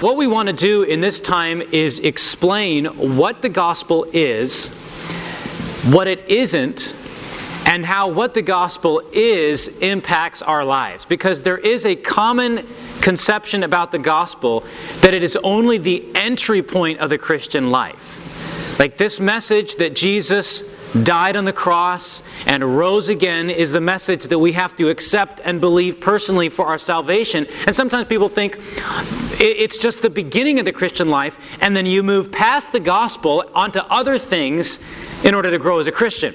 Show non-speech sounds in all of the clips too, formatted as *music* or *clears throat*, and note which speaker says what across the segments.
Speaker 1: What we want to do in this time is explain what the gospel is, what it isn't, and how what the gospel is impacts our lives. Because there is a common conception about the gospel that it is only the entry point of the Christian life. Like this message that Jesus died on the cross and rose again is the message that we have to accept and believe personally for our salvation. And sometimes people think it's just the beginning of the Christian life, and then you move past the gospel onto other things in order to grow as a Christian.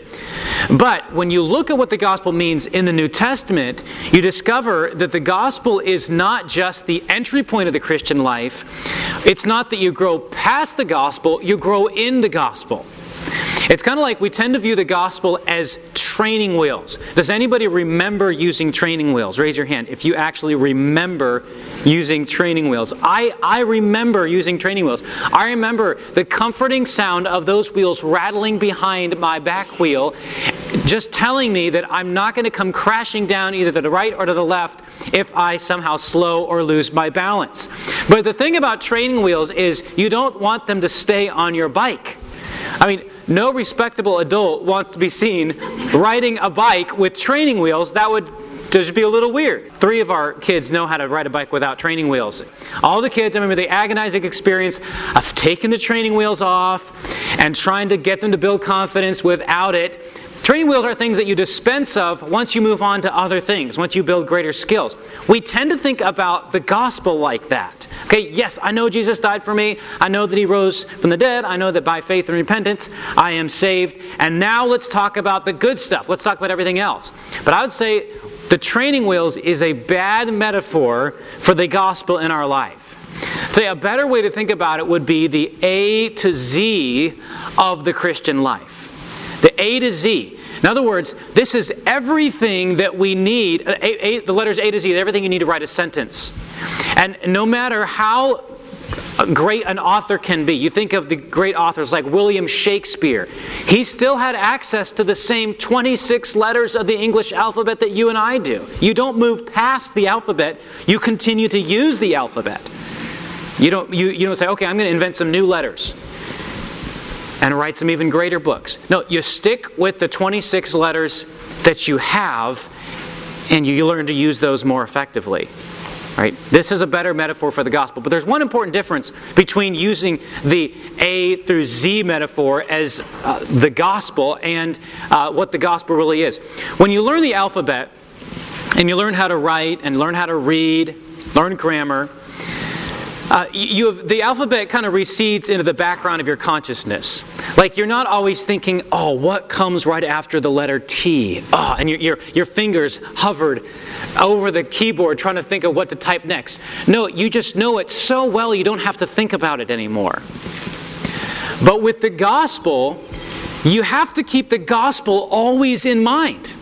Speaker 1: But when you look at what the gospel means in the New Testament, you discover that the gospel is not just the entry point of the Christian life. It's not that you grow past the gospel, you grow in the gospel. It's kind of like we tend to view the gospel as training wheels. Does anybody remember using training wheels? Raise your hand if you actually remember using training wheels. I, I remember using training wheels. I remember the comforting sound of those wheels rattling behind my back wheel, just telling me that I'm not going to come crashing down either to the right or to the left if I somehow slow or lose my balance. But the thing about training wheels is you don't want them to stay on your bike. I mean, no respectable adult wants to be seen riding a bike with training wheels. That would just be a little weird. Three of our kids know how to ride a bike without training wheels. All the kids, I remember the agonizing experience of taking the training wheels off and trying to get them to build confidence without it. Training wheels are things that you dispense of once you move on to other things, once you build greater skills. We tend to think about the gospel like that. Okay, yes, I know Jesus died for me. I know that he rose from the dead. I know that by faith and repentance I am saved. And now let's talk about the good stuff. Let's talk about everything else. But I would say the training wheels is a bad metaphor for the gospel in our life. Say a better way to think about it would be the A to Z of the Christian life. The A to Z. In other words, this is everything that we need. Uh, a, a, the letters A to Z, everything you need to write a sentence. And no matter how great an author can be, you think of the great authors like William Shakespeare, he still had access to the same 26 letters of the English alphabet that you and I do. You don't move past the alphabet, you continue to use the alphabet. You don't, you, you don't say, okay, I'm going to invent some new letters and write some even greater books. No, you stick with the 26 letters that you have and you learn to use those more effectively. Right? This is a better metaphor for the gospel. But there's one important difference between using the A through Z metaphor as uh, the gospel and uh, what the gospel really is. When you learn the alphabet and you learn how to write and learn how to read, learn grammar, uh, you have, the alphabet kind of recedes into the background of your consciousness. Like you're not always thinking, oh, what comes right after the letter T? Oh, and your, your, your fingers hovered over the keyboard trying to think of what to type next. No, you just know it so well you don't have to think about it anymore. But with the gospel, you have to keep the gospel always in mind.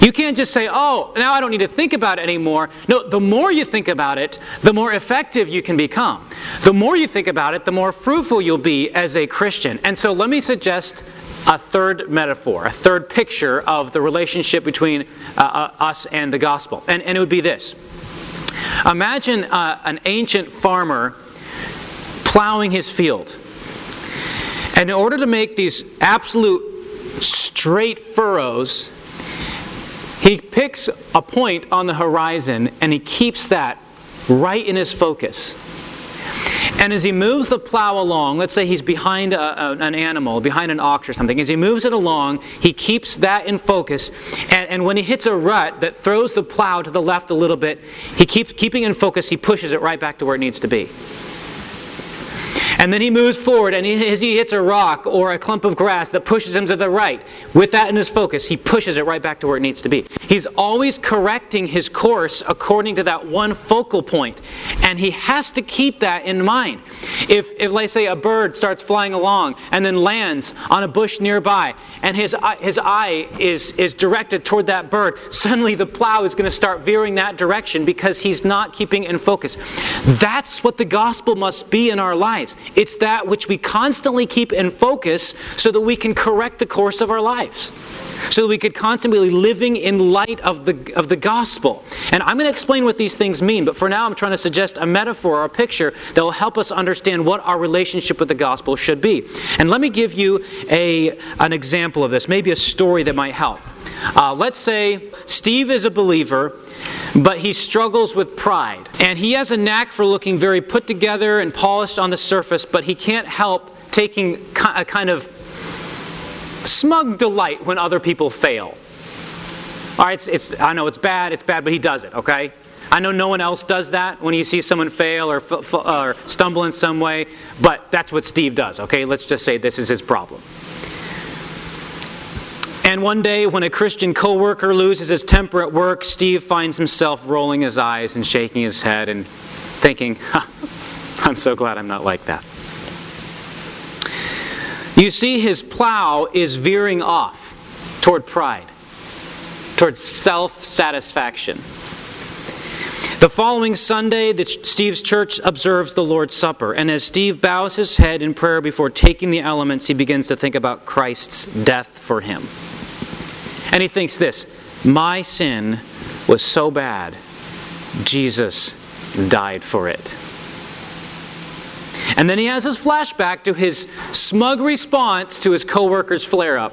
Speaker 1: You can't just say, oh, now I don't need to think about it anymore. No, the more you think about it, the more effective you can become. The more you think about it, the more fruitful you'll be as a Christian. And so let me suggest a third metaphor, a third picture of the relationship between uh, uh, us and the gospel. And, and it would be this Imagine uh, an ancient farmer plowing his field. And in order to make these absolute straight furrows, he picks a point on the horizon and he keeps that right in his focus. And as he moves the plow along, let's say he's behind a, a, an animal, behind an ox or something, as he moves it along, he keeps that in focus. And, and when he hits a rut that throws the plow to the left a little bit, he keeps keeping in focus, he pushes it right back to where it needs to be. And then he moves forward, and as he hits a rock or a clump of grass that pushes him to the right, with that in his focus, he pushes it right back to where it needs to be. He's always correcting his course according to that one focal point, and he has to keep that in mind. If, if let's say, a bird starts flying along and then lands on a bush nearby, and his, uh, his eye is, is directed toward that bird, suddenly the plow is going to start veering that direction because he's not keeping in focus. That's what the gospel must be in our lives. It's that which we constantly keep in focus so that we can correct the course of our lives so that we could constantly be living in light of the, of the gospel. And I'm going to explain what these things mean, but for now I'm trying to suggest a metaphor or a picture that will help us understand what our relationship with the gospel should be. And let me give you a, an example of this, maybe a story that might help. Uh, let's say Steve is a believer but he struggles with pride. And he has a knack for looking very put together and polished on the surface, but he can't help taking a kind of smug delight when other people fail. All right, it's, it's, I know it's bad, it's bad, but he does it, okay? I know no one else does that when you see someone fail or, or stumble in some way, but that's what Steve does, okay? Let's just say this is his problem. And one day, when a Christian coworker loses his temper at work, Steve finds himself rolling his eyes and shaking his head and thinking, I'm so glad I'm not like that. You see, his plow is veering off toward pride, toward self satisfaction. The following Sunday, the, Steve's church observes the Lord's Supper, and as Steve bows his head in prayer before taking the elements, he begins to think about Christ's death for him. And he thinks this My sin was so bad, Jesus died for it. And then he has his flashback to his smug response to his coworker's flare up.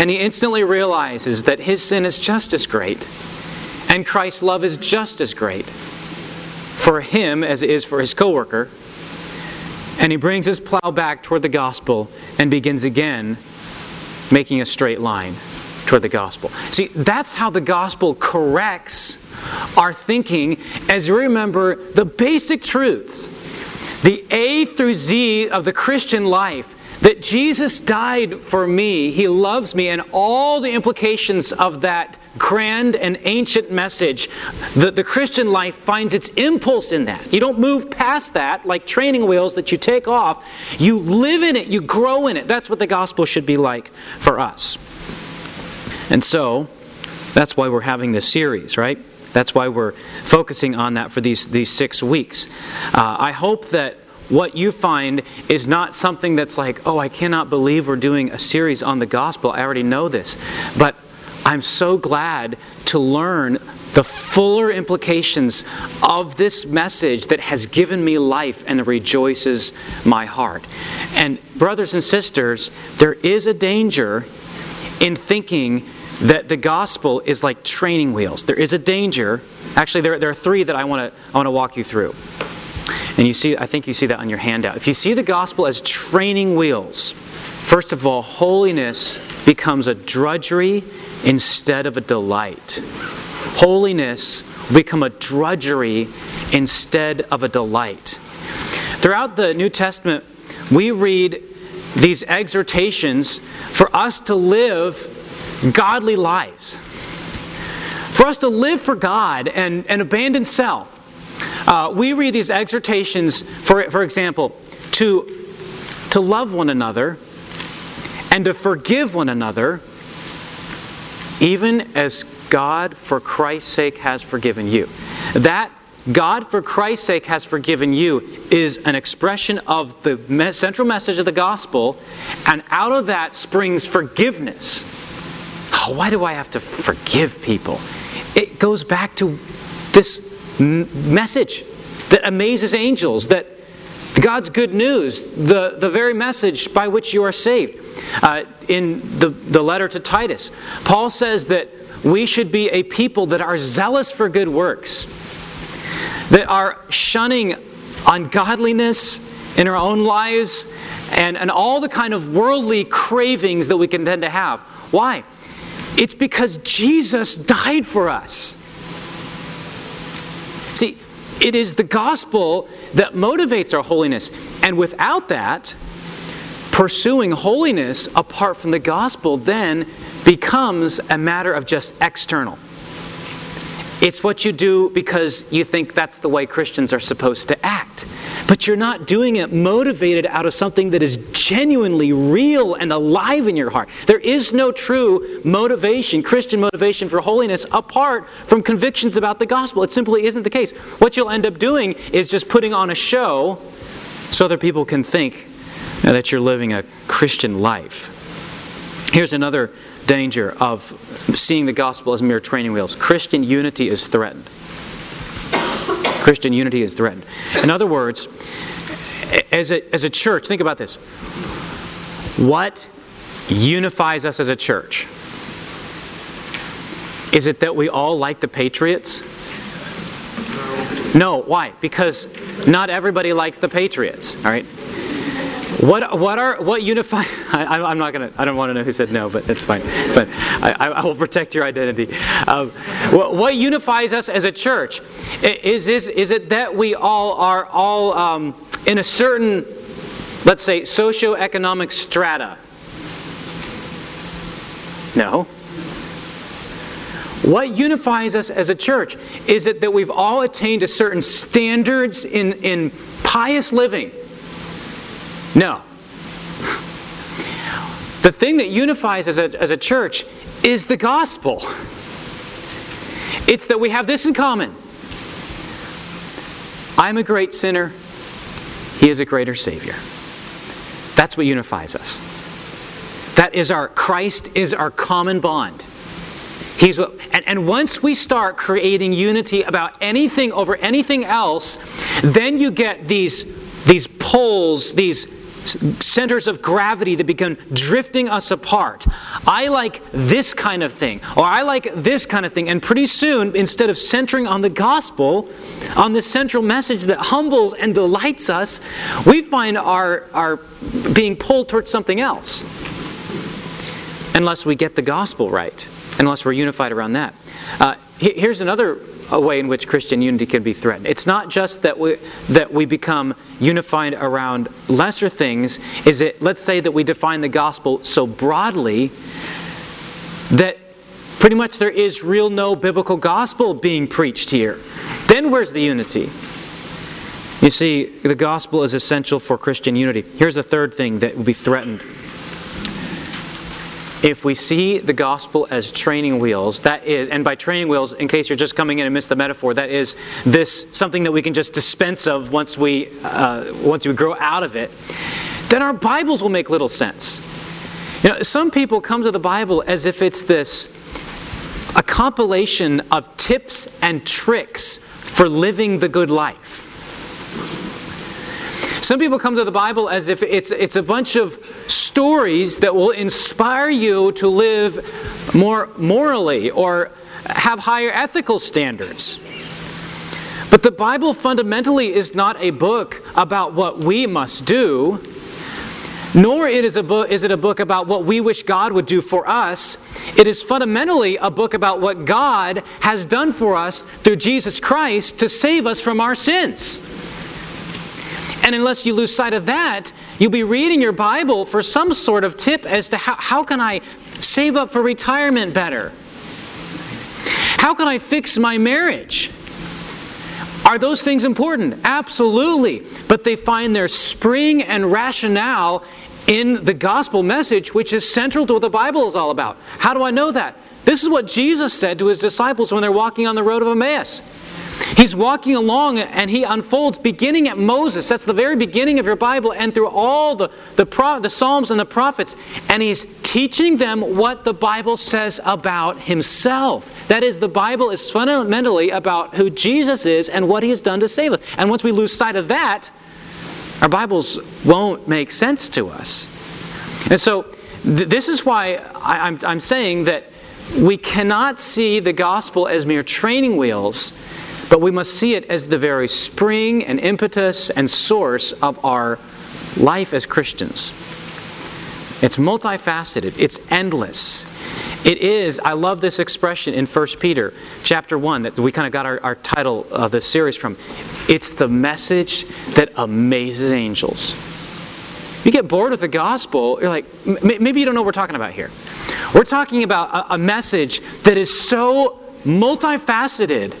Speaker 1: And he instantly realizes that his sin is just as great, and Christ's love is just as great for him as it is for his coworker. And he brings his plow back toward the gospel and begins again making a straight line toward the gospel. See, that's how the gospel corrects our thinking as we remember the basic truths, the A through Z of the Christian life. That Jesus died for me, He loves me, and all the implications of that grand and ancient message, the, the Christian life finds its impulse in that. You don't move past that like training wheels that you take off. You live in it, you grow in it. That's what the gospel should be like for us. And so, that's why we're having this series, right? That's why we're focusing on that for these, these six weeks. Uh, I hope that what you find is not something that's like, oh, I cannot believe we're doing a series on the gospel. I already know this. But I'm so glad to learn the fuller implications of this message that has given me life and rejoices my heart. And, brothers and sisters, there is a danger in thinking that the gospel is like training wheels. There is a danger. Actually, there, there are three that I want to I want to walk you through. And you see, I think you see that on your handout. If you see the gospel as training wheels, first of all, holiness becomes a drudgery instead of a delight. Holiness become a drudgery instead of a delight. Throughout the New Testament, we read these exhortations for us to live godly lives. For us to live for God and, and abandon self. Uh, we read these exhortations, for, for example, to, to love one another and to forgive one another, even as God, for Christ's sake, has forgiven you. That God, for Christ's sake, has forgiven you is an expression of the central message of the gospel, and out of that springs forgiveness oh, why do I have to forgive people? It goes back to this m- message that amazes angels, that God's good news, the, the very message by which you are saved. Uh, in the, the letter to Titus, Paul says that we should be a people that are zealous for good works, that are shunning ungodliness in our own lives and, and all the kind of worldly cravings that we can tend to have. Why? It's because Jesus died for us. See, it is the gospel that motivates our holiness. And without that, pursuing holiness apart from the gospel then becomes a matter of just external. It's what you do because you think that's the way Christians are supposed to act. But you're not doing it motivated out of something that is genuinely real and alive in your heart. There is no true motivation, Christian motivation for holiness, apart from convictions about the gospel. It simply isn't the case. What you'll end up doing is just putting on a show so other people can think that you're living a Christian life. Here's another danger of seeing the gospel as mere training wheels Christian unity is threatened. Christian unity is threatened. In other words, as a, as a church, think about this. What unifies us as a church? Is it that we all like the Patriots? No. Why? Because not everybody likes the Patriots. All right. What, what are what unify? *laughs* I, am not gonna. I don't want to know who said no, but that's fine. But I, I will protect your identity. Um, what, what, unifies us as a church is is is it that we all are all um, in a certain, let's say, socioeconomic strata? No. What unifies us as a church is it that we've all attained a certain standards in, in pious living. No. The thing that unifies as a, as a church is the gospel. It's that we have this in common I'm a great sinner, He is a greater Savior. That's what unifies us. That is our, Christ is our common bond. He's what, and, and once we start creating unity about anything over anything else, then you get these, these poles, these centers of gravity that begin drifting us apart. I like this kind of thing, or I like this kind of thing. And pretty soon, instead of centering on the gospel, on the central message that humbles and delights us, we find our, our being pulled towards something else. Unless we get the gospel right unless we're unified around that. Uh, here's another way in which Christian unity can be threatened. It's not just that we that we become unified around lesser things. Is it? Let's say that we define the gospel so broadly that pretty much there is real no biblical gospel being preached here. Then where's the unity? You see, the gospel is essential for Christian unity. Here's the third thing that will be threatened if we see the gospel as training wheels, that is, and by training wheels, in case you're just coming in and missed the metaphor, that is this something that we can just dispense of once we uh, once we grow out of it, then our Bibles will make little sense. You know, some people come to the Bible as if it's this a compilation of tips and tricks for living the good life. Some people come to the Bible as if it's, it's a bunch of stories that will inspire you to live more morally or have higher ethical standards. But the Bible fundamentally is not a book about what we must do, nor is, book, is it a book about what we wish God would do for us. It is fundamentally a book about what God has done for us through Jesus Christ to save us from our sins. And unless you lose sight of that, you'll be reading your Bible for some sort of tip as to how, how can I save up for retirement better? How can I fix my marriage? Are those things important? Absolutely. But they find their spring and rationale in the gospel message, which is central to what the Bible is all about. How do I know that? This is what Jesus said to his disciples when they're walking on the road of Emmaus. He's walking along and he unfolds, beginning at Moses. That's the very beginning of your Bible, and through all the, the, Pro, the Psalms and the prophets. And he's teaching them what the Bible says about himself. That is, the Bible is fundamentally about who Jesus is and what he has done to save us. And once we lose sight of that, our Bibles won't make sense to us. And so, th- this is why I, I'm, I'm saying that we cannot see the gospel as mere training wheels but we must see it as the very spring and impetus and source of our life as Christians. It's multifaceted, it's endless. It is, I love this expression in 1 Peter chapter 1 that we kind of got our, our title of this series from. It's the message that amazes angels. You get bored with the gospel, you're like, maybe you don't know what we're talking about here. We're talking about a, a message that is so multifaceted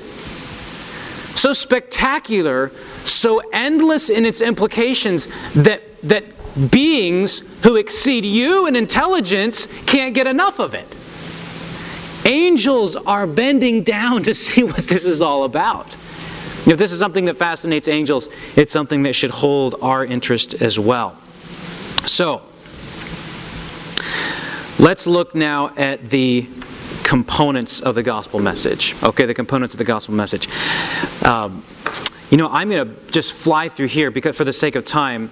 Speaker 1: so spectacular, so endless in its implications that, that beings who exceed you in intelligence can't get enough of it. Angels are bending down to *laughs* see what this is all about. If this is something that fascinates angels, it's something that should hold our interest as well. So, let's look now at the components of the gospel message. Okay, the components of the gospel message. Um, you know, I'm going to just fly through here because, for the sake of time,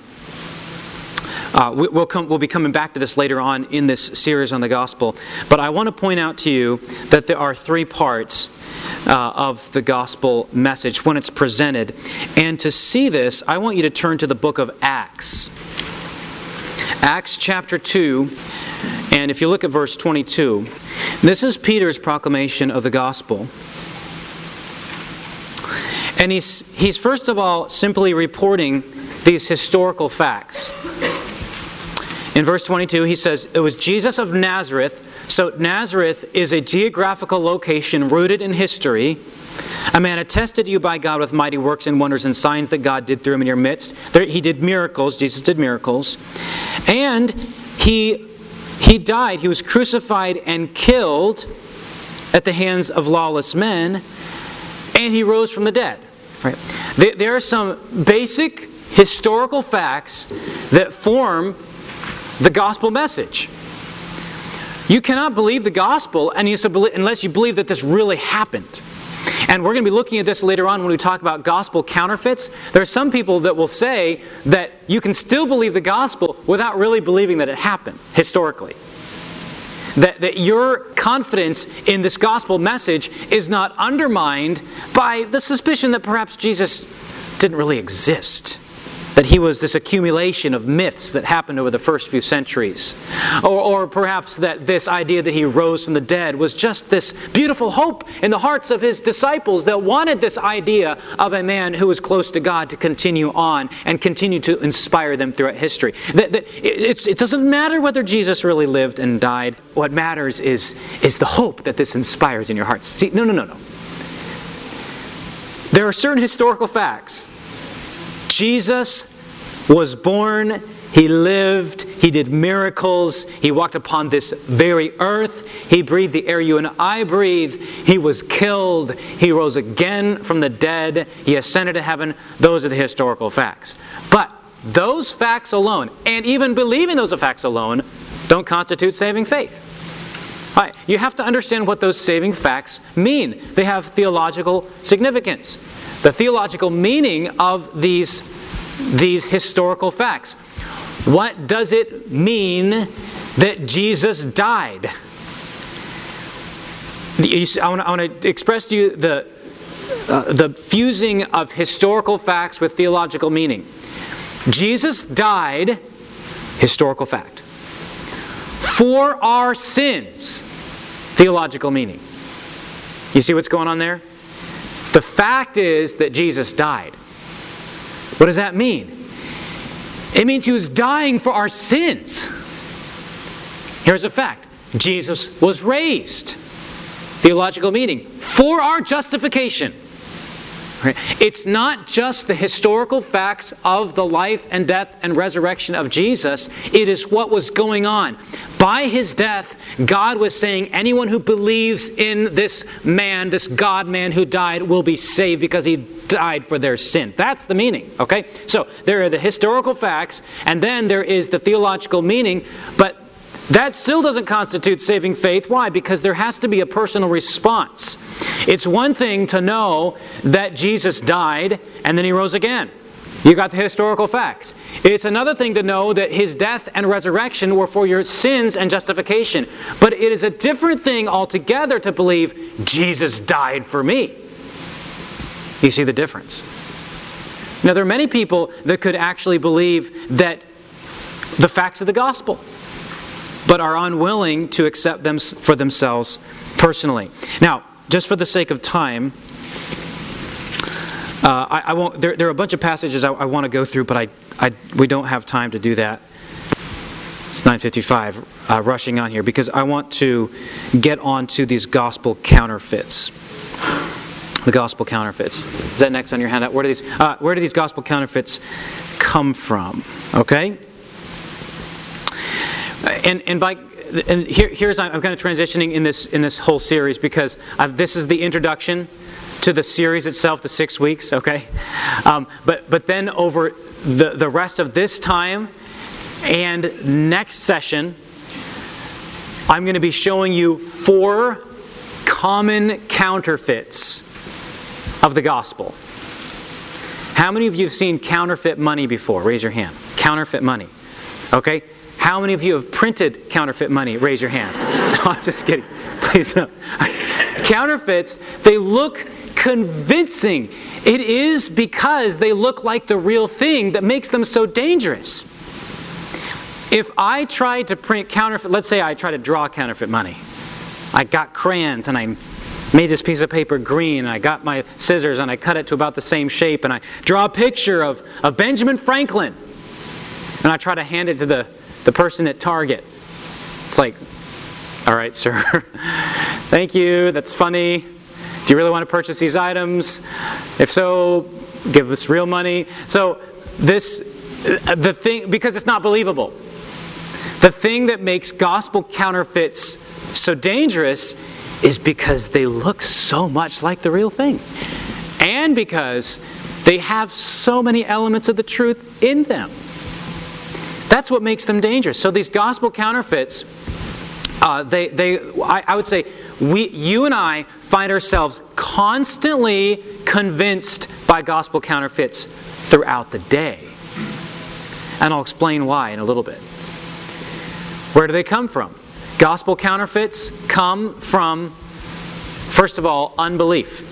Speaker 1: uh, we, will come, we'll be coming back to this later on in this series on the gospel. But I want to point out to you that there are three parts uh, of the gospel message when it's presented. And to see this, I want you to turn to the book of Acts. Acts chapter 2. And if you look at verse 22, this is Peter's proclamation of the gospel. And he's, he's first of all simply reporting these historical facts. In verse 22, he says, It was Jesus of Nazareth. So, Nazareth is a geographical location rooted in history. A man attested to you by God with mighty works and wonders and signs that God did through him in your midst. There, he did miracles. Jesus did miracles. And he, he died. He was crucified and killed at the hands of lawless men. And he rose from the dead. Right? There, there are some basic historical facts that form the gospel message. You cannot believe the gospel unless you believe that this really happened. And we're going to be looking at this later on when we talk about gospel counterfeits. There are some people that will say that you can still believe the gospel without really believing that it happened historically. That, that your confidence in this gospel message is not undermined by the suspicion that perhaps Jesus didn't really exist that he was this accumulation of myths that happened over the first few centuries. Or, or, perhaps that this idea that he rose from the dead was just this beautiful hope in the hearts of his disciples that wanted this idea of a man who was close to God to continue on and continue to inspire them throughout history. That, that it, it doesn't matter whether Jesus really lived and died. What matters is, is the hope that this inspires in your hearts. See, no, no, no, no. There are certain historical facts Jesus was born, he lived, he did miracles, he walked upon this very earth, he breathed the air you and I breathe, he was killed, he rose again from the dead, he ascended to heaven. Those are the historical facts. But those facts alone, and even believing those facts alone, don't constitute saving faith. You have to understand what those saving facts mean. They have theological significance the theological meaning of these, these historical facts. What does it mean that Jesus died? I want to, I want to express to you the, uh, the fusing of historical facts with theological meaning. Jesus died, historical fact, for our sins, theological meaning. You see what's going on there? The fact is that Jesus died. What does that mean? It means he was dying for our sins. Here's a fact Jesus was raised. Theological meaning for our justification. It's not just the historical facts of the life and death and resurrection of Jesus, it is what was going on. By his death, God was saying anyone who believes in this man, this God man who died, will be saved because he died for their sin. That's the meaning, okay? So there are the historical facts, and then there is the theological meaning, but that still doesn't constitute saving faith. Why? Because there has to be a personal response. It's one thing to know that Jesus died and then he rose again. You got the historical facts. It's another thing to know that his death and resurrection were for your sins and justification. But it is a different thing altogether to believe Jesus died for me. You see the difference? Now, there are many people that could actually believe that the facts of the gospel, but are unwilling to accept them for themselves personally. Now, just for the sake of time, uh, I, I, won't. There, there, are a bunch of passages I, I want to go through, but I, I, we don't have time to do that. It's 9:55, uh, rushing on here because I want to get on to these gospel counterfeits. The gospel counterfeits. Is that next on your handout? Where do these? Uh, where do these gospel counterfeits come from? Okay. And and by and here, here's I'm kind of transitioning in this in this whole series because I've, this is the introduction to the series itself, the six weeks, okay? Um, but, but then over the, the rest of this time and next session, I'm going to be showing you four common counterfeits of the gospel. How many of you have seen counterfeit money before? Raise your hand. Counterfeit money. Okay? How many of you have printed counterfeit money? Raise your hand. *laughs* No, I'm just kidding. Please no. *laughs* Counterfeits, they look convincing. It is because they look like the real thing that makes them so dangerous. If I tried to print counterfeit, let's say I try to draw counterfeit money. I got crayons and I made this piece of paper green and I got my scissors and I cut it to about the same shape and I draw a picture of, of Benjamin Franklin and I try to hand it to the, the person at Target. It's like, all right, sir, *laughs* thank you, that's funny. Do you really want to purchase these items? If so, give us real money. So, this, uh, the thing, because it's not believable. The thing that makes gospel counterfeits so dangerous is because they look so much like the real thing. And because they have so many elements of the truth in them. That's what makes them dangerous. So these gospel counterfeits, uh, they, they, I, I would say, we, you and I find ourselves constantly convinced by gospel counterfeits throughout the day. And I'll explain why in a little bit. Where do they come from? Gospel counterfeits come from, first of all, unbelief.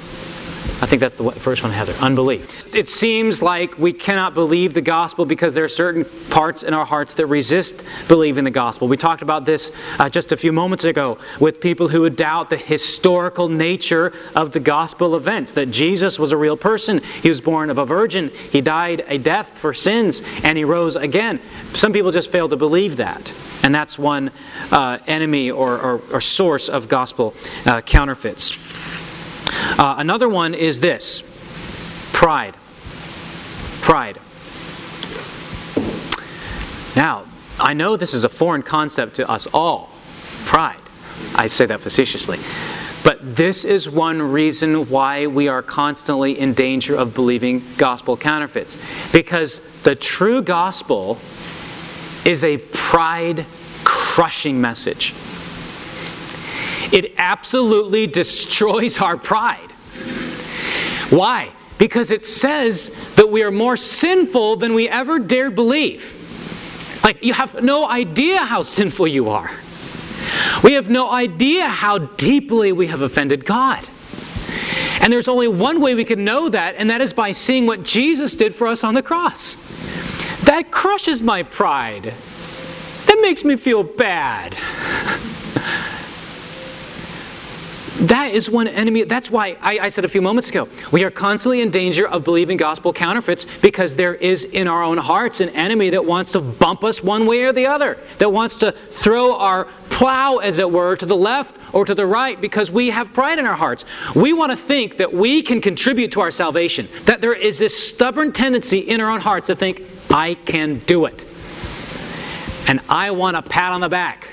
Speaker 1: I think that's the first one, Heather. Unbelief. It seems like we cannot believe the gospel because there are certain parts in our hearts that resist believing the gospel. We talked about this uh, just a few moments ago with people who would doubt the historical nature of the gospel events that Jesus was a real person. He was born of a virgin, he died a death for sins, and he rose again. Some people just fail to believe that. And that's one uh, enemy or, or, or, source of gospel uh, counterfeits. Uh, another one is this pride. Pride. Now, I know this is a foreign concept to us all pride. I say that facetiously. But this is one reason why we are constantly in danger of believing gospel counterfeits. Because the true gospel is a pride crushing message. It absolutely *laughs* destroys our pride. Why? Because it says that we are more sinful than we ever dared believe. Like, you have no idea how sinful you are. We have no idea how deeply we have offended God. And there's only one way we can know that, and that is by seeing what Jesus did for us on the cross. That crushes my pride. That makes me feel bad. *laughs* That is one enemy. That's why I, I, said a few moments ago we are constantly in danger of believing gospel counterfeits because there is in our own hearts an enemy that wants to bump us one way or the other, that wants to throw our plow, as it were, to the left or to the right because we have pride in our hearts. We want to think that we can contribute to our salvation, that there is this stubborn tendency in our own hearts to think, I can do it. And I want a pat on the back.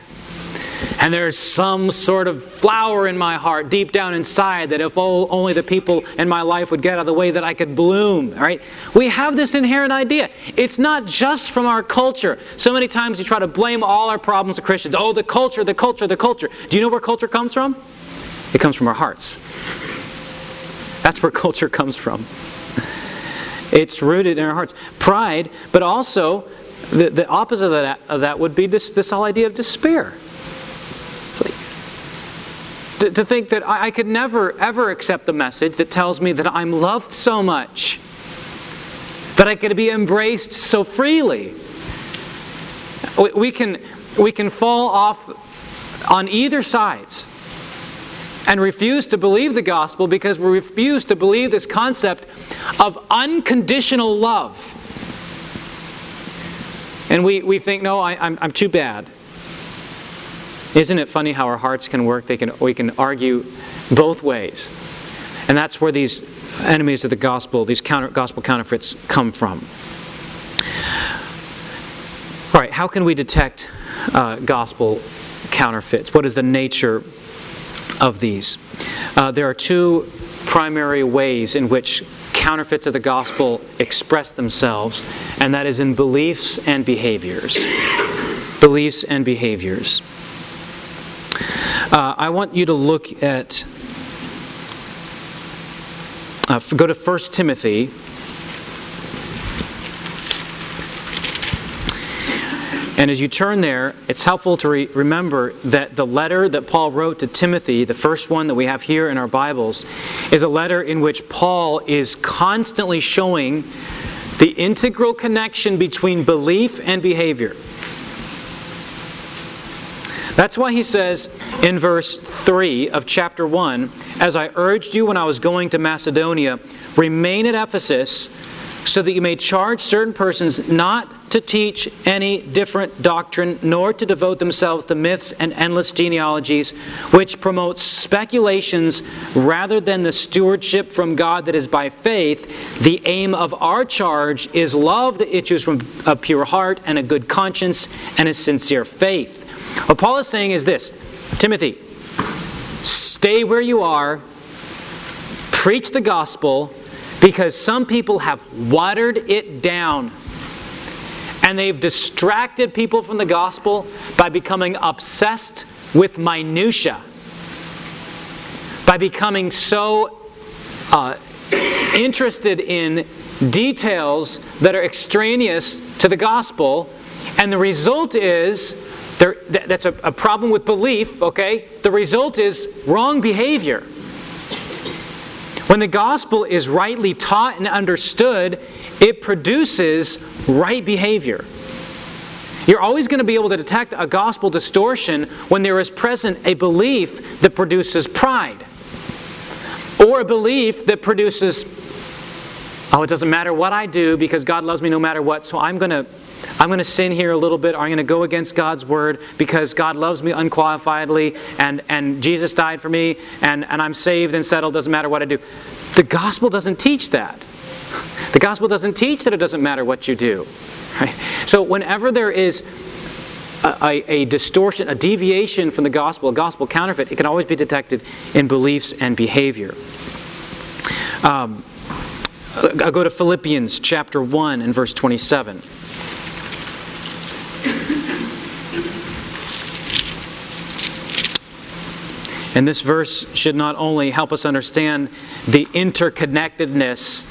Speaker 1: And there's some sort of flower in my heart deep down inside that if only the people in my life would get out of the way that I could bloom, right? We have this inherent idea. It's not just from our culture. So many times we try to blame all our problems to Christians. Oh, the culture, the culture, the culture. Do you know where culture comes from? It comes from our hearts. That's where *laughs* culture comes from. It's rooted in our hearts. Pride, but also the, the opposite of that, of that would be this, this whole idea of despair. To, to think that I, I could never, ever accept a message that tells me that I'm loved so much, that I could be embraced so freely. We, we can, we can fall off on either sides and refuse to believe the gospel because we refuse to believe this concept of unconditional love. And we, we think, no, I, I'm, I'm too bad. Isn't it funny how our hearts can work? They can, we can argue both ways. And that's where these enemies of the gospel, these counter, gospel counterfeits, come from. All right, how can we detect uh, gospel counterfeits? What is the nature of these? Uh, there are two primary ways in which counterfeits of the gospel express themselves, and that is in beliefs and behaviors. Beliefs and behaviors. Uh, I want you to look at, uh, go to 1 Timothy And as you turn there, it's helpful to re- remember that the letter that Paul wrote to Timothy, the first one that we have here in our Bibles, is a letter in which Paul is constantly showing the integral connection between belief and behavior. That's why he says in verse 3 of chapter 1 As I urged you when I was going to Macedonia, remain at Ephesus so that you may charge certain persons not to teach any different doctrine, nor to devote themselves to myths and endless genealogies, which promote speculations rather than the stewardship from God that is by faith. The aim of our charge is love that issues from a pure heart and a good conscience and a sincere faith. What Paul is saying is this. Timothy, stay where you are, preach the gospel, because some people have watered it down. And they've distracted people from the gospel by becoming obsessed with minutia, by becoming so uh, interested in details that are extraneous to the gospel. And the result is there, that's a, a problem with belief, okay? The result is wrong behavior. When the gospel is rightly taught and understood, it produces right behavior. You're always going to be able to detect a gospel distortion when there is present a belief that produces pride, or a belief that produces, oh, it doesn't matter what I do because God loves me no matter what, so I'm going to. I'm going to sin here a little bit, or I'm going to go against God's word because God loves me unqualifiedly and, and Jesus died for me and, and I'm saved and settled, doesn't matter what I do. The gospel doesn't teach that. The gospel doesn't teach that it doesn't matter what you do. Right? So whenever there is a, a, distortion, a deviation from the gospel, a gospel counterfeit, it can always be detected in beliefs and behavior. Um, I'll go to Philippians chapter 1 and verse 27. And this verse should not only help us understand the interconnectedness,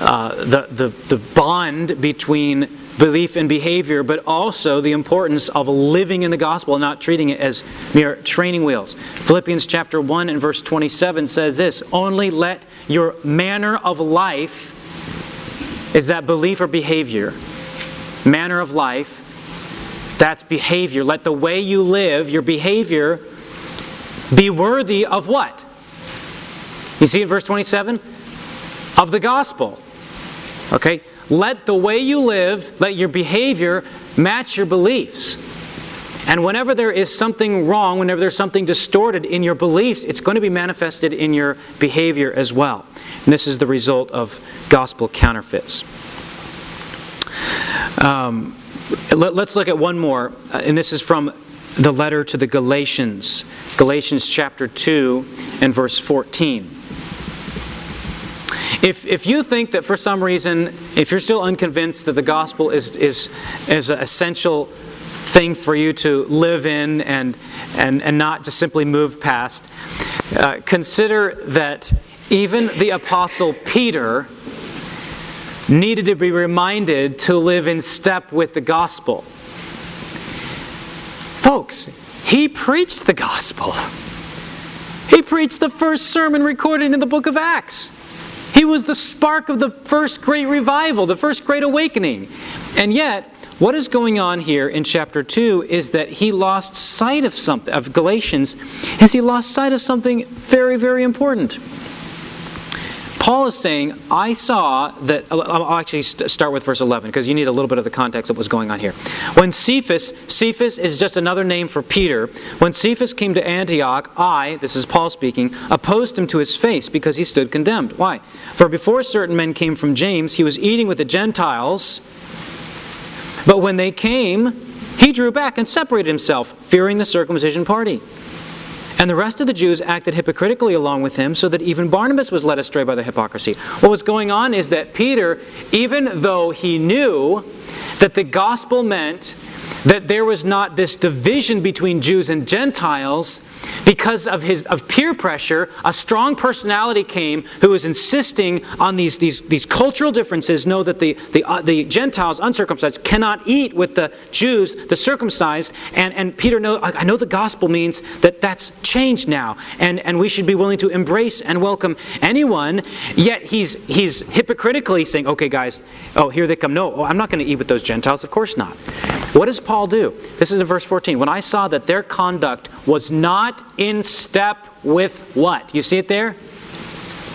Speaker 1: uh, the, the, the bond between belief and behavior, but also the importance of living in the gospel and not treating it as mere training wheels. Philippians chapter 1 and verse 27 says this Only let your manner of life, is that belief or behavior? Manner of life, that's behavior. Let the way you live, your behavior, be worthy of what? You see in verse 27? Of the gospel. Okay? Let the way you live, let your behavior match your beliefs. And whenever there is something wrong, whenever there's something distorted in your beliefs, it's going to be manifested in your behavior as well. And this is the result of gospel counterfeits. Um, let, us look at one more, uh, and this is from the letter to the Galatians, Galatians chapter 2 and verse 14. If, if you think that for some reason, if you're still unconvinced that the gospel is, is, is an essential thing for you to live in and, and, and not just simply move past, uh, consider that even the Apostle Peter needed to be reminded to live in step with the gospel. Folks, he preached the gospel. He preached the first sermon recorded in the book of Acts. He was the spark of the first great revival, the first great awakening. And yet, what is going on here in chapter 2 is that he lost sight of something of Galatians is he lost sight of something very very important. Paul is saying, I saw that. Uh, uh, I'll actually start with verse 11 because you need a little bit of the context of what's going on here. When Cephas, Cephas is just another name for Peter. When Cephas came to Antioch, I, this is Paul speaking, opposed him to his face because he stood condemned. Why? For before certain men came from James, he was eating with the Gentiles. But when they came, he drew back and separated himself, fearing the circumcision party. And the rest of the Jews acted hypocritically along with him, so that even Barnabas was led astray by their hypocrisy. What was going on is that Peter, even though he knew that the gospel meant that there was not this division between Jews and Gentiles because of his of peer pressure a strong personality came who was insisting on these these, these cultural differences know that the the, uh, the Gentiles uncircumcised cannot eat with the Jews the circumcised and and Peter know I know the gospel means that that's changed now and and we should be willing to embrace and welcome anyone yet he's he's hypocritically saying okay guys oh here they come. No oh, I'm not going to eat with those Gentiles of course not. What does Paul do? This is in verse 14. When I saw that their conduct was not in step with what? You see it there?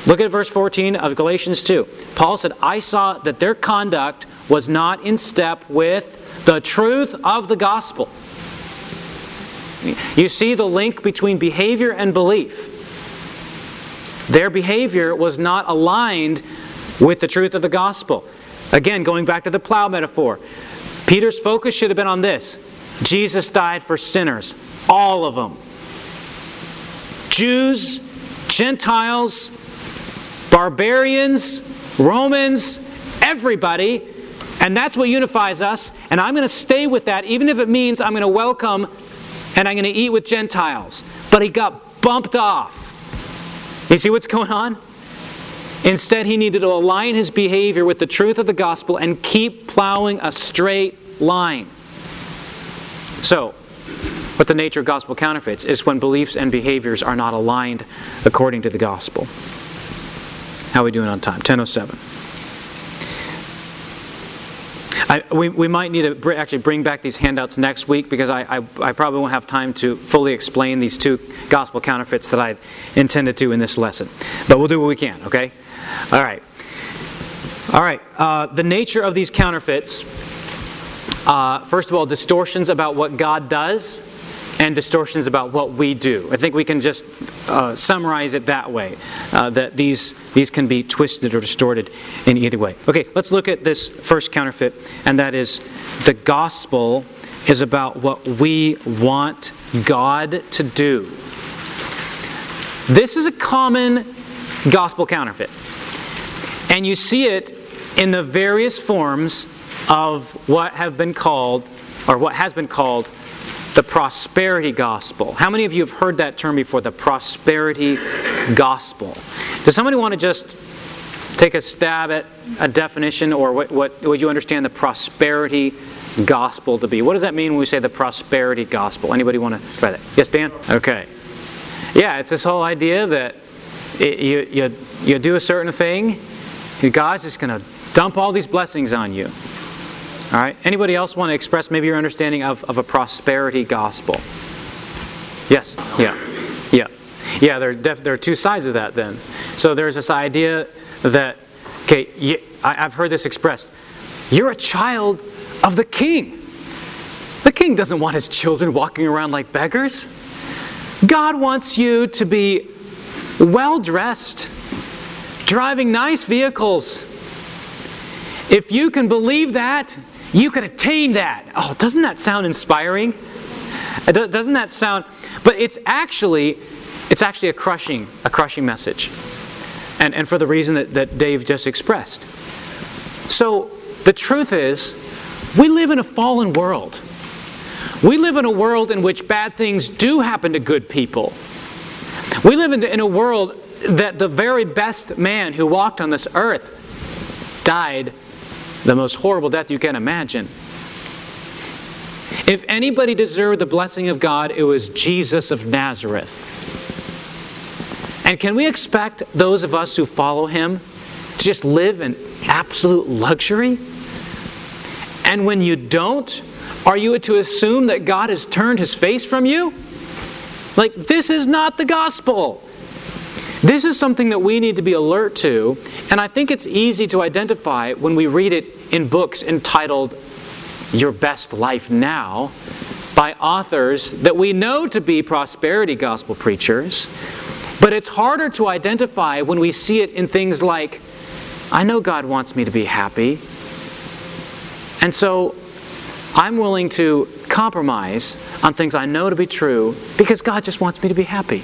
Speaker 1: Look at verse 14 of Galatians 2. Paul said, I saw that their conduct was not in step with the truth of the gospel. You see the link between behavior and belief. Their behavior was not aligned with the truth of the gospel. Again, going back to the plow metaphor. Peter's focus should have been on this Jesus died for sinners, all of them. Jews, Gentiles, barbarians, Romans, everybody. And that's what unifies us. And I'm going to stay with that, even if it means I'm going to welcome and I'm going to eat with Gentiles. But he got bumped off. You see what's going on? Instead, he needed to align his behavior with the truth of the gospel and keep plowing a straight line. So, what the nature of gospel counterfeits is when beliefs and behaviors are not aligned according to the gospel. How are we doing on time? 1007. I, we, we might need to br- actually bring back these handouts next week because I, I, I, probably won't have time to fully explain these two gospel counterfeits that I intended to in this lesson. But we'll do what we can, okay? All right. All right. Uh, the nature of these counterfeits uh, first of all, distortions about what God does and distortions about what we do. I think we can just uh, summarize it that way uh, that these, these can be twisted or distorted in either way. Okay, let's look at this first counterfeit, and that is the gospel is about what we want God to do. This is a common gospel counterfeit. And you see it in the various forms of what have been called, or what has been called, the prosperity gospel. How many of you have heard that term before, the prosperity gospel? Does somebody want to just take a stab at a definition, or what, what would you understand the prosperity gospel to be? What does that mean when we say the prosperity gospel? Anybody want to try that? Yes, Dan? Okay. Yeah, it's this whole idea that it, you, you, you do a certain thing, God's just going to dump all these blessings on you. All right. Anybody else want to express maybe your understanding of, of a prosperity gospel? Yes. Yeah. Yeah. Yeah. There, def- there are two sides of that. Then, so there's this idea that okay, you, I, I've heard this expressed. You're a child of the king. The king doesn't want his children walking around like beggars. God wants you to be well dressed, driving nice vehicles. If you can believe that, you can attain that. Oh, doesn't that sound inspiring? Uh, doesn't that sound but it's actually it's actually a crushing a crushing message. And and for the reason that, that Dave just expressed. So the truth is we live in a fallen world. We live in a world in which bad things do happen to good people. We live in, in a world that the very best man who walked on this earth died the most horrible death you can imagine. If anybody deserved the blessing of God, it was Jesus of Nazareth. And can we expect those of us who follow him to just live in absolute luxury? And when you don't, are you to assume that God has turned his face from you? Like, this is not the gospel. This is something that we need to be alert to, and I think it's easy to identify when we read it in books entitled Your Best Life Now by authors that we know to be prosperity gospel preachers. But it's harder to identify when we see it in things like, I know God wants me to be happy. And so I'm willing to compromise on things I know to be true because God just wants me to be happy.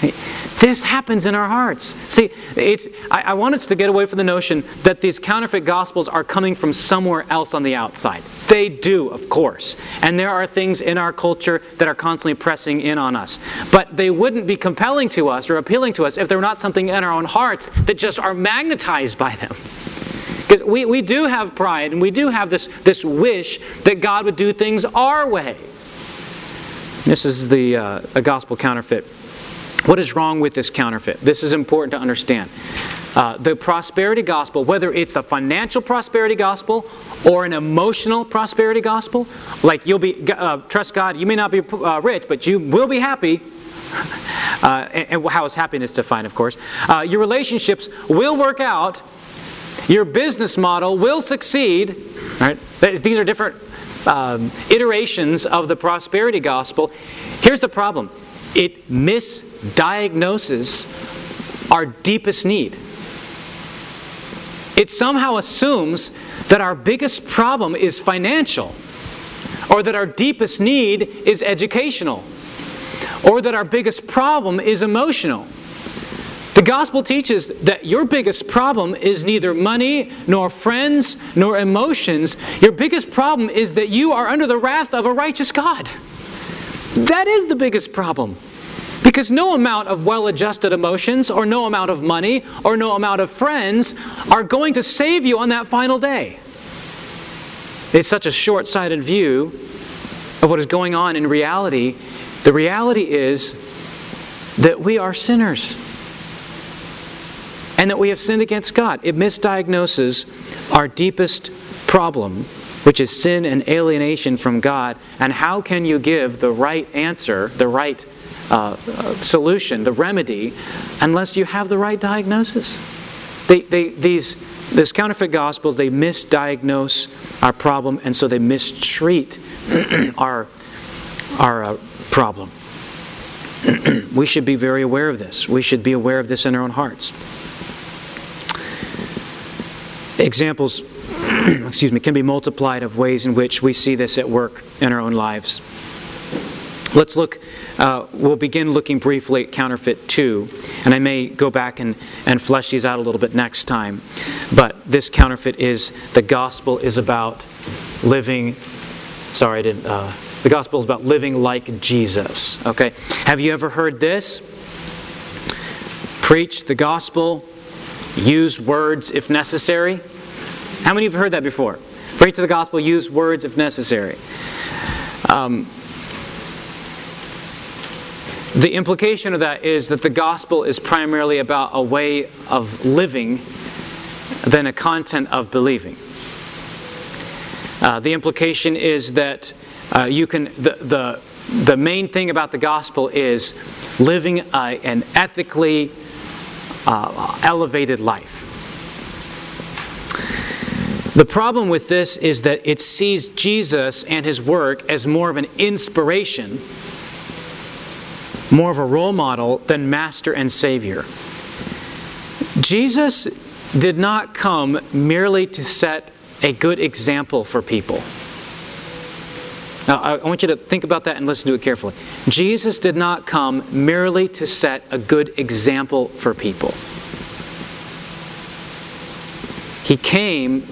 Speaker 1: This happens in our hearts. See, it's, I, I, want us to get away from the notion that these counterfeit gospels are coming from somewhere else on the outside. They do, of course. And there are things in our culture that are constantly pressing in on us. But they wouldn't be compelling to us or appealing to us if there were not something in our own hearts that just are magnetized by them. Because we, we do have pride and we do have this, this wish that God would do things our way. This is the uh, a gospel counterfeit. What is wrong with this counterfeit? This is important to understand. Uh, the prosperity gospel, whether it's a financial prosperity gospel or an emotional prosperity gospel, like you'll be, uh, trust God, you may not be uh, rich, but you will be happy. *laughs* Uh, and, and, how is happiness defined, of course? Uh, your relationships will work out. Your business model will succeed. Right? These are different um, iterations of the prosperity gospel. Here's the problem it misdiagnoses our deepest need. It somehow assumes that our biggest problem is financial, or that our deepest need is educational, or that our biggest problem is emotional. The gospel teaches that your biggest problem is neither money, nor friends, nor emotions. Your biggest problem is that you are under the wrath of a righteous God. That is the biggest problem. Because no amount of well adjusted emotions, or no amount of money, or no amount of friends are going to save you on that final day. It's such a short sighted view of what is going on in reality. The reality is that we are sinners and that we have sinned against God. It misdiagnoses our deepest problem which is sin and alienation from God. And how can you give the right answer, the right uh, solution, the remedy, unless you have the right diagnosis? They, they, these, these counterfeit gospels, they misdiagnose our problem, and so they mistreat *clears throat* our, our uh, problem. *clears throat* we should be very aware of this. We should be aware of this in our own hearts. Examples *clears throat* excuse me, can be multiplied of ways in which we see this at work in our own lives. Let's look, uh, we'll begin looking briefly at counterfeit 2, and I may go back and, and flesh these out a little bit next time. But this counterfeit is the gospel is about living, sorry, I didn't, uh, the gospel is about living like Jesus. Okay? Have you ever heard this? Preach the gospel, use words if necessary. How many of you have heard that before? Preach the gospel, use words if necessary. Um, the implication of that is that the gospel is primarily about a way of living than a content of believing. Uh, the implication is that uh, you can the, the the main thing about the gospel is living an ethically uh, elevated life. The problem with this is that it sees Jesus and his work as more of an inspiration, more of a role model than master and savior. Jesus did not come merely to set a good example for people. Now, I want you to think about that and listen to it carefully. Jesus did not come merely to set a good example for people. He came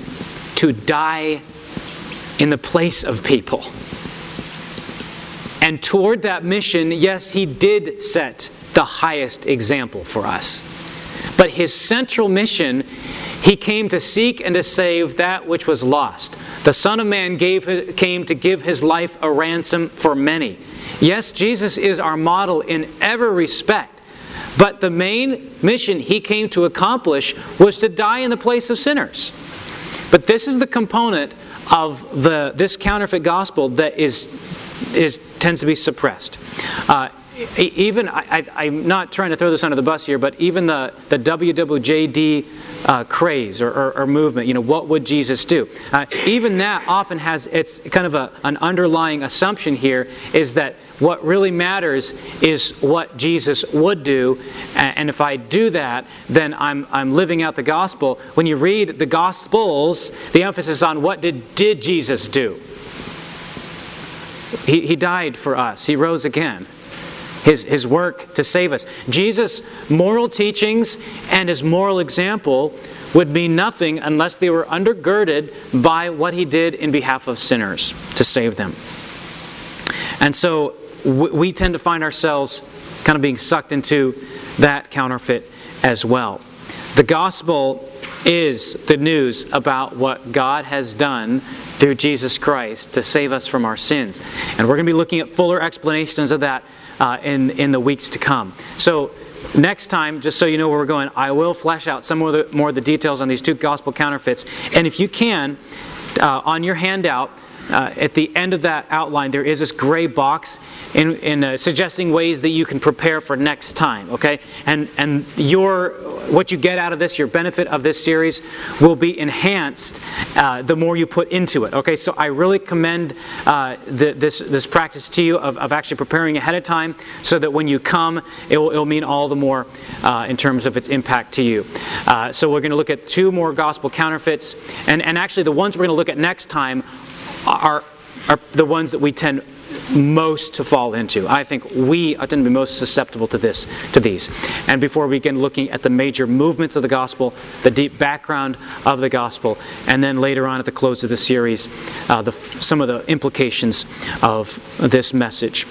Speaker 1: to die in the place of people. And toward that mission, yes, he did set the highest example for us. But his central mission, he came to seek and to save that which was lost. The Son of Man gave, came to give his life a ransom for many. Yes, Jesus is our model in every respect. But the main mission he came to accomplish was to die in the place of sinners. But this is the component of the, this counterfeit gospel that is, is, tends to be suppressed. Uh, even, I, am not trying to throw this under the bus here, but even the, the WWJD uh, craze or, or, or, movement, you know, what would Jesus do? Uh, even that often has, it's kind of a, an underlying assumption here is that what really matters is what Jesus would do. And if I do that, then I'm, I'm living out the gospel. When you read the gospels, the emphasis on what did, did Jesus do? He, he died for us, He rose again. His, his work to save us. Jesus' moral teachings and his moral example would mean nothing unless they were undergirded by what he did in behalf of sinners to save them. And so we tend to find ourselves kind of being sucked into that counterfeit as well. The gospel is the news about what God has done through Jesus Christ to save us from our sins. And we're going to be looking at fuller explanations of that uh, in, in the weeks to come. So, next time, just so you know where we're going, I will flesh out some more of the, more of the details on these two gospel counterfeits. And if you can, uh, on your handout, uh, at the end of that outline, there is this gray box in, in uh, suggesting ways that you can prepare for next time. Okay, and and your what you get out of this, your benefit of this series, will be enhanced uh, the more you put into it. Okay, so I really commend uh, the, this this practice to you of, of actually preparing ahead of time, so that when you come, it will, it will mean all the more uh, in terms of its impact to you. Uh, so we're going to look at two more gospel counterfeits, and and actually the ones we're going to look at next time are, are the ones that we tend most to fall into. I think we tend to be most susceptible to this, to these. And before we begin looking at the major movements of the gospel, the deep background of the gospel, and then later on at the close of the series, uh, the, some of the implications of this message.